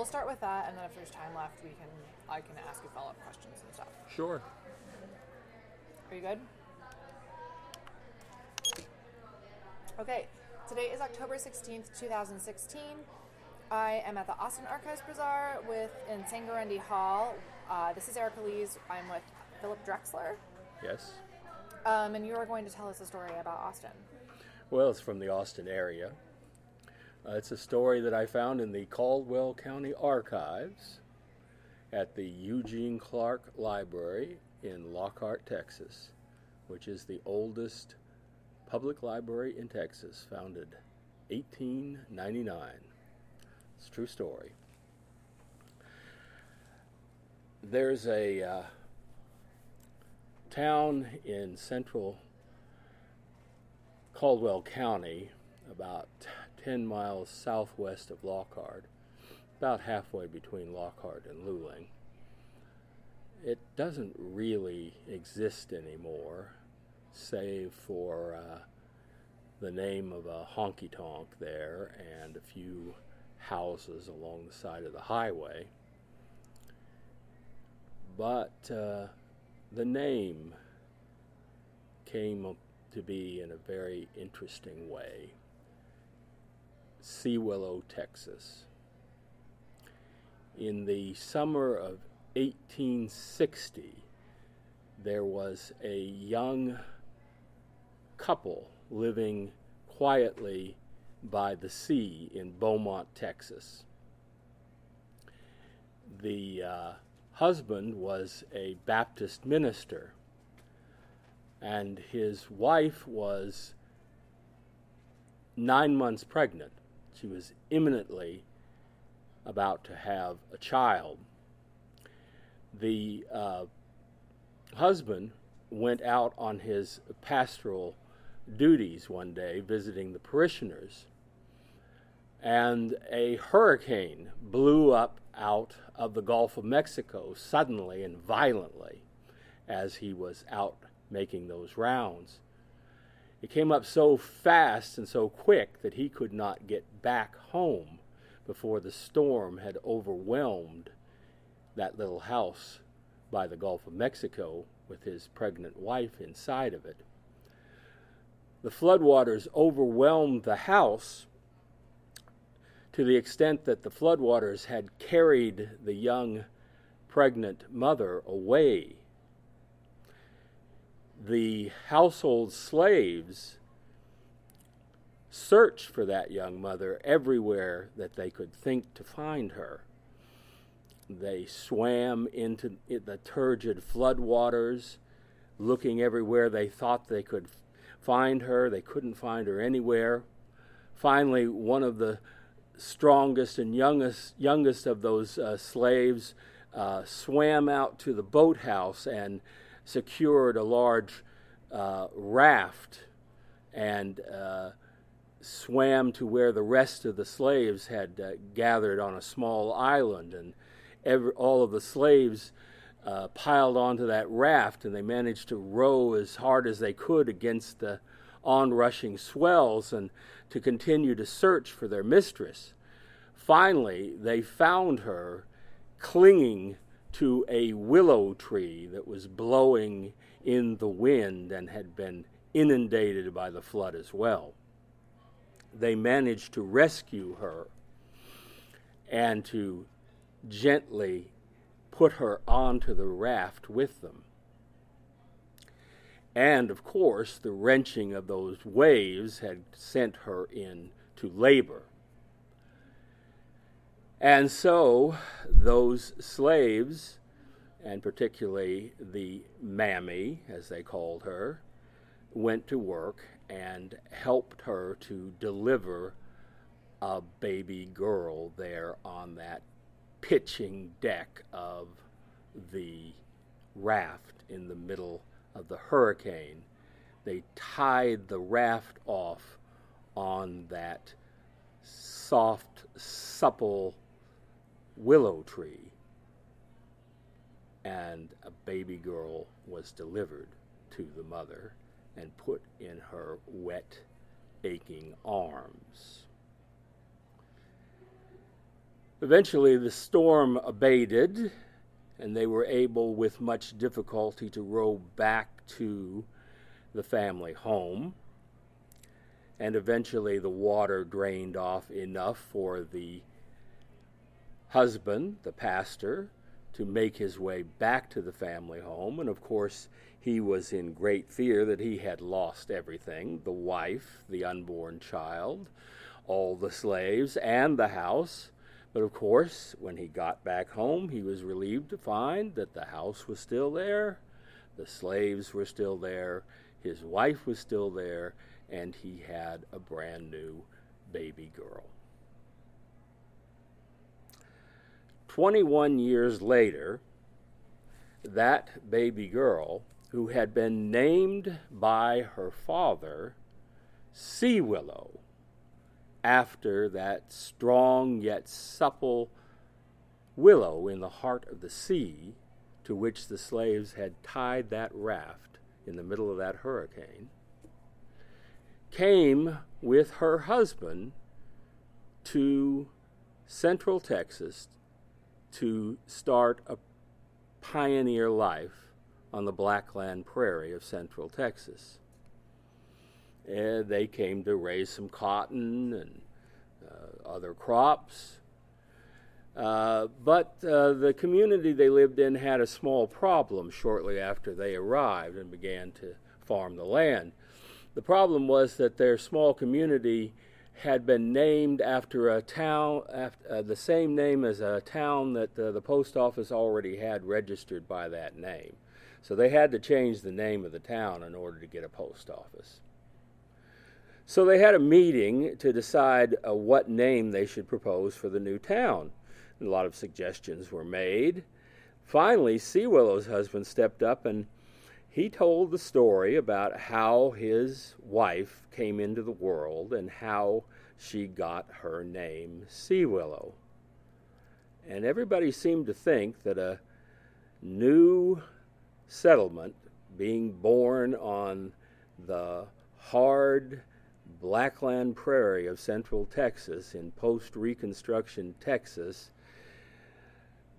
we'll start with that, and then if there's time left, we can I can ask you follow up questions and stuff. Sure. Are you good? Okay, today is October 16th, 2016. I am at the Austin Archives Bazaar with in Sangarendi Hall. Uh, this is Erica Lees. I'm with Philip Drexler. Yes. Um, and you are going to tell us a story about Austin. Well, it's from the Austin area. Uh, it's a story that I found in the Caldwell County Archives at the Eugene Clark Library in Lockhart, Texas, which is the oldest public library in Texas, founded 1899. It's a true story. There's a uh, town in central Caldwell County, about 10 miles southwest of Lockhart, about halfway between Lockhart and Luling. It doesn't really exist anymore, save for uh, the name of a honky tonk there and a few houses along the side of the highway. But uh, the name came to be in a very interesting way. Seawillow, Texas. In the summer of 1860, there was a young couple living quietly by the sea in Beaumont, Texas. The uh, husband was a Baptist minister, and his wife was nine months pregnant. She was imminently about to have a child. The uh, husband went out on his pastoral duties one day visiting the parishioners, and a hurricane blew up out of the Gulf of Mexico suddenly and violently as he was out making those rounds. It came up so fast and so quick that he could not get back home before the storm had overwhelmed that little house by the Gulf of Mexico with his pregnant wife inside of it. The floodwaters overwhelmed the house to the extent that the floodwaters had carried the young pregnant mother away the household slaves searched for that young mother everywhere that they could think to find her. They swam into the turgid floodwaters, looking everywhere they thought they could find her. They couldn't find her anywhere. Finally, one of the strongest and youngest, youngest of those uh, slaves uh, swam out to the boathouse and secured a large uh, raft and uh, swam to where the rest of the slaves had uh, gathered on a small island. And every, all of the slaves uh, piled onto that raft, and they managed to row as hard as they could against the onrushing swells and to continue to search for their mistress. Finally, they found her clinging to a willow tree that was blowing in the wind and had been inundated by the flood as well. They managed to rescue her and to gently put her onto the raft with them. And of course, the wrenching of those waves had sent her into labor. And so those slaves, and particularly the mammy, as they called her, went to work and helped her to deliver a baby girl there on that pitching deck of the raft in the middle of the hurricane. They tied the raft off on that soft, supple willow tree, and a baby girl was delivered to the mother and put in her wet, aching arms. Eventually, the storm abated, and they were able, with much difficulty, to row back to the family home. And eventually, the water drained off enough for the husband, the pastor, to make his way back to the family home. And of course, he was in great fear that he had lost everything the wife, the unborn child, all the slaves, and the house. But of course, when he got back home, he was relieved to find that the house was still there, the slaves were still there, his wife was still there, and he had a brand new baby girl. 21 years later, that baby girl, who had been named by her father Sea Willow, after that strong yet supple willow in the heart of the sea to which the slaves had tied that raft in the middle of that hurricane, came with her husband to Central Texas to start a pioneer life on the Blackland Prairie of Central Texas. And they came to raise some cotton and uh, other crops. Uh, but uh, the community they lived in had a small problem shortly after they arrived and began to farm the land. The problem was that their small community had been named after a town, after, uh, the same name as a town that uh, the post office already had registered by that name. So they had to change the name of the town in order to get a post office. So they had a meeting to decide uh, what name they should propose for the new town. And a lot of suggestions were made. Finally, Seawillow's husband stepped up and he told the story about how his wife came into the world and how she got her name Sea Willow. And everybody seemed to think that a new settlement being born on the hard Blackland prairie of central Texas in post Reconstruction Texas,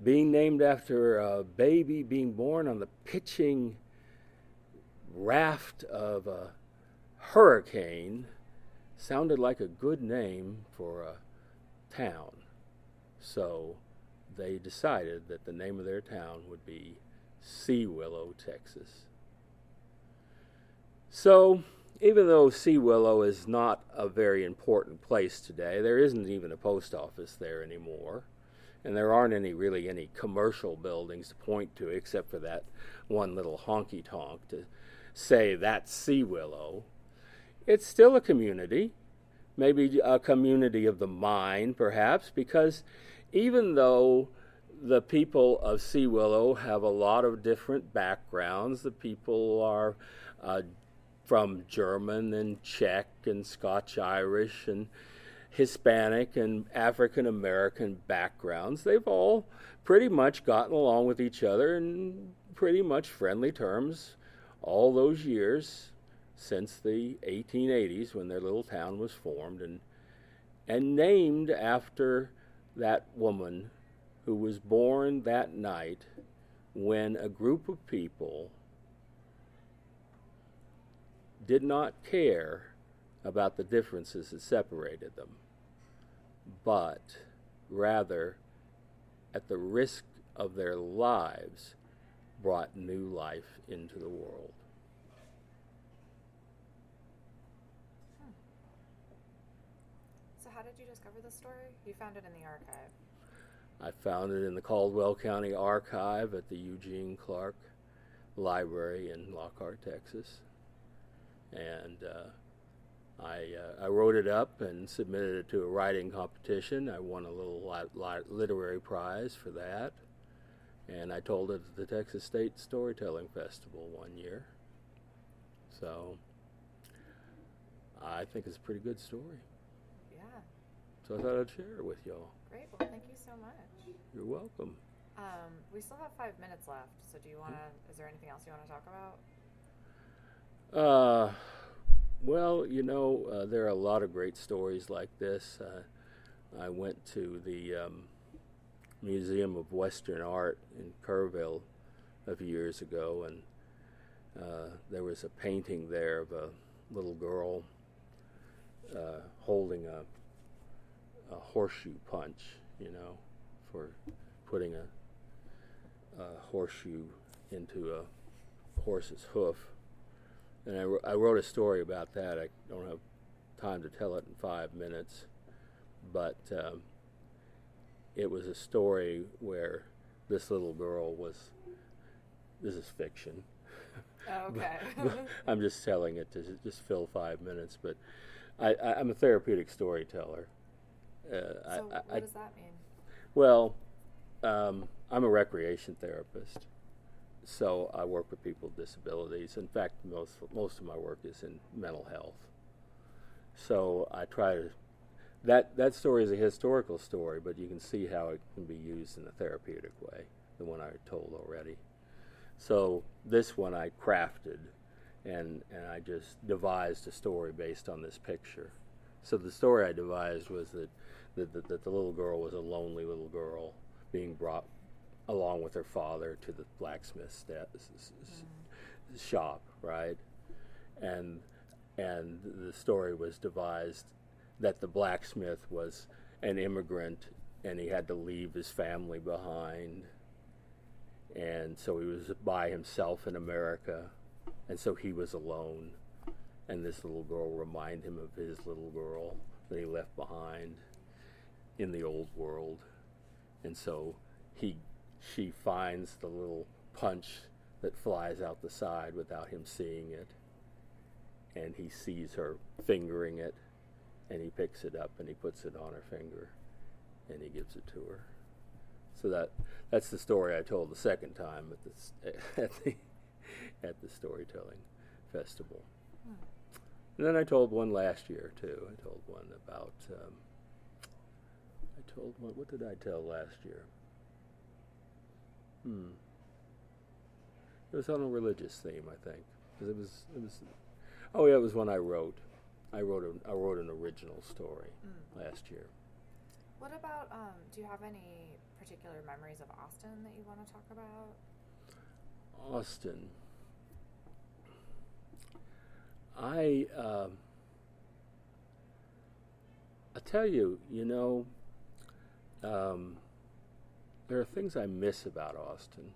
being named after a baby being born on the pitching raft of a hurricane sounded like a good name for a town. So they decided that the name of their town would be Sea Willow, Texas. So, even though Sea Willow is not a very important place today, there isn't even a post office there anymore. And there aren't any really any commercial buildings to point to except for that one little honky tonk to say that's Sea Willow. It's still a community, maybe a community of the mind, perhaps, because even though the people of Sea Willow have a lot of different backgrounds, the people are uh, from German and Czech and Scotch Irish and Hispanic and African American backgrounds. They've all pretty much gotten along with each other in pretty much friendly terms all those years since the 1880s when their little town was formed and and named after that woman who was born that night when a group of people did not care about the differences that separated them, but rather, at the risk of their lives, brought new life into the world. So, how did you discover this story? You found it in the archive. I found it in the Caldwell County Archive at the Eugene Clark Library in Lockhart, Texas. And uh, I, uh, I wrote it up and submitted it to a writing competition. I won a little li- li- literary prize for that. And I told it at the Texas State Storytelling Festival one year. So I think it's a pretty good story. Yeah. So I thought I'd share it with y'all. Great. Well, thank you so much. You're welcome. Um, we still have five minutes left. So, do you want to? Is there anything else you want to talk about? Uh, well, you know, uh, there are a lot of great stories like this. Uh, I went to the um, Museum of Western Art in Kerrville a few years ago, and uh, there was a painting there of a little girl uh, holding a, a, horseshoe punch, you know, for putting a, a, horseshoe into a horse's hoof. And I, I wrote a story about that. I don't have time to tell it in five minutes, but um, it was a story where this little girl was. This is fiction. Oh, okay. I'm just telling it to just fill five minutes, but I, am a therapeutic storyteller. Uh, so I, what I, does that mean? Well, um, I'm a recreation therapist, so I work with people with disabilities. In fact, most most of my work is in mental health. So I try to that that story is a historical story, but you can see how it can be used in a therapeutic way. The one I told already. So this one I crafted, and and I just devised a story based on this picture. So the story I devised was that that, that, that the little girl was a lonely little girl being brought along with her father to the blacksmith st- mm. shop, right? And and the story was devised that the blacksmith was an immigrant and he had to leave his family behind. And so he was by himself in America, and so he was alone. And this little girl reminded him of his little girl that he left behind in the old world. And so he she finds the little punch that flies out the side without him seeing it. And he sees her fingering it and he picks it up and he puts it on her finger and he gives it to her. So that that's the story I told the second time at the at the at the storytelling festival. Hmm. And then I told one last year too. I told one about. Um, I told one. What did I tell last year? Hmm. It was on a religious theme, I think, because it was it was. Oh yeah, it was one I wrote. I wrote a, I wrote an original story mm. last year. What about? Um, do you have any particular memories of Austin that you want to talk about? Austin. I uh, I tell you, you know, um, there are things I miss about Austin.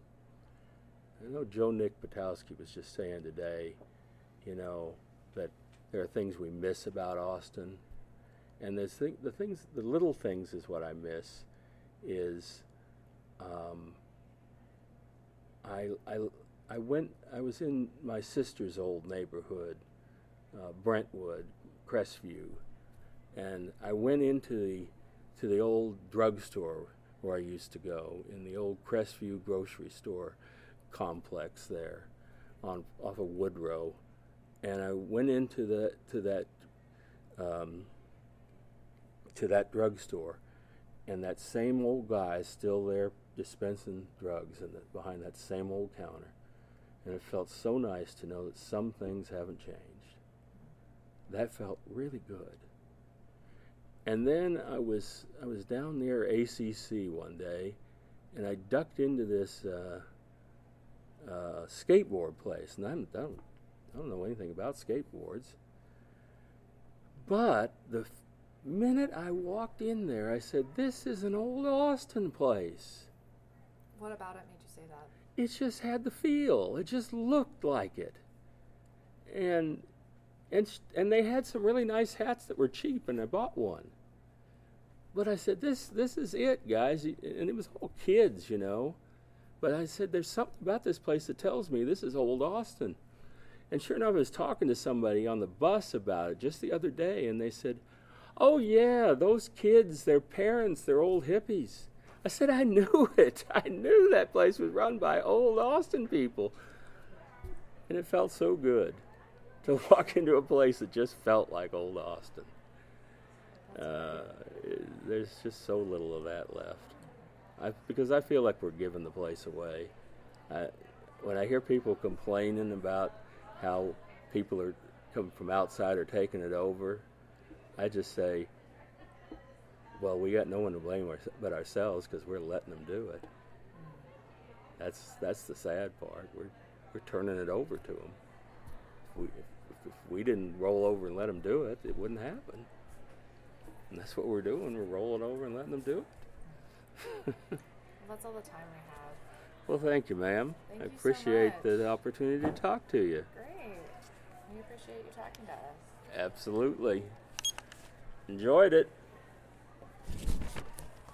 I know Joe Nick Patoski was just saying today, you know, that there are things we miss about Austin, and there's th- the things, the little things, is what I miss. Is um, I, I, I went. I was in my sister's old neighborhood, uh, Brentwood, Crestview, and I went into the to the old drugstore where I used to go in the old Crestview grocery store complex there, on off of Woodrow, and I went into the to that um, to that drugstore, and that same old guy is still there dispensing drugs and behind that same old counter, and it felt so nice to know that some things haven't changed. That felt really good. And then I was I was down near ACC one day, and I ducked into this uh, uh, skateboard place, and I'm, I don't I don't know anything about skateboards. But the f- minute I walked in there, I said, This is an old Austin place. What about it made you say that? It just had the feel. It just looked like it. And and and they had some really nice hats that were cheap and I bought one. But I said this this is it, guys. And it was all kids, you know. But I said there's something about this place that tells me this is old Austin. And sure enough, I was talking to somebody on the bus about it just the other day, and they said, Oh, yeah, those kids, their parents, they're old hippies. I said, I knew it. I knew that place was run by old Austin people. And it felt so good to walk into a place that just felt like old Austin. Uh, there's just so little of that left. I, because I feel like we're giving the place away. I, when I hear people complaining about how people are coming from outside are taking it over. I just say, Well, we got no one to blame but ourselves because we're letting them do it. That's that's the sad part. We're we're turning it over to them. If we, if, if we didn't roll over and let them do it, it wouldn't happen. And that's what we're doing. We're rolling over and letting them do it. Well, that's all the time we have. Well, thank you, ma'am. Thank I you so appreciate much. the opportunity to talk to you. Great. We appreciate you talking to us. Absolutely. Enjoyed it.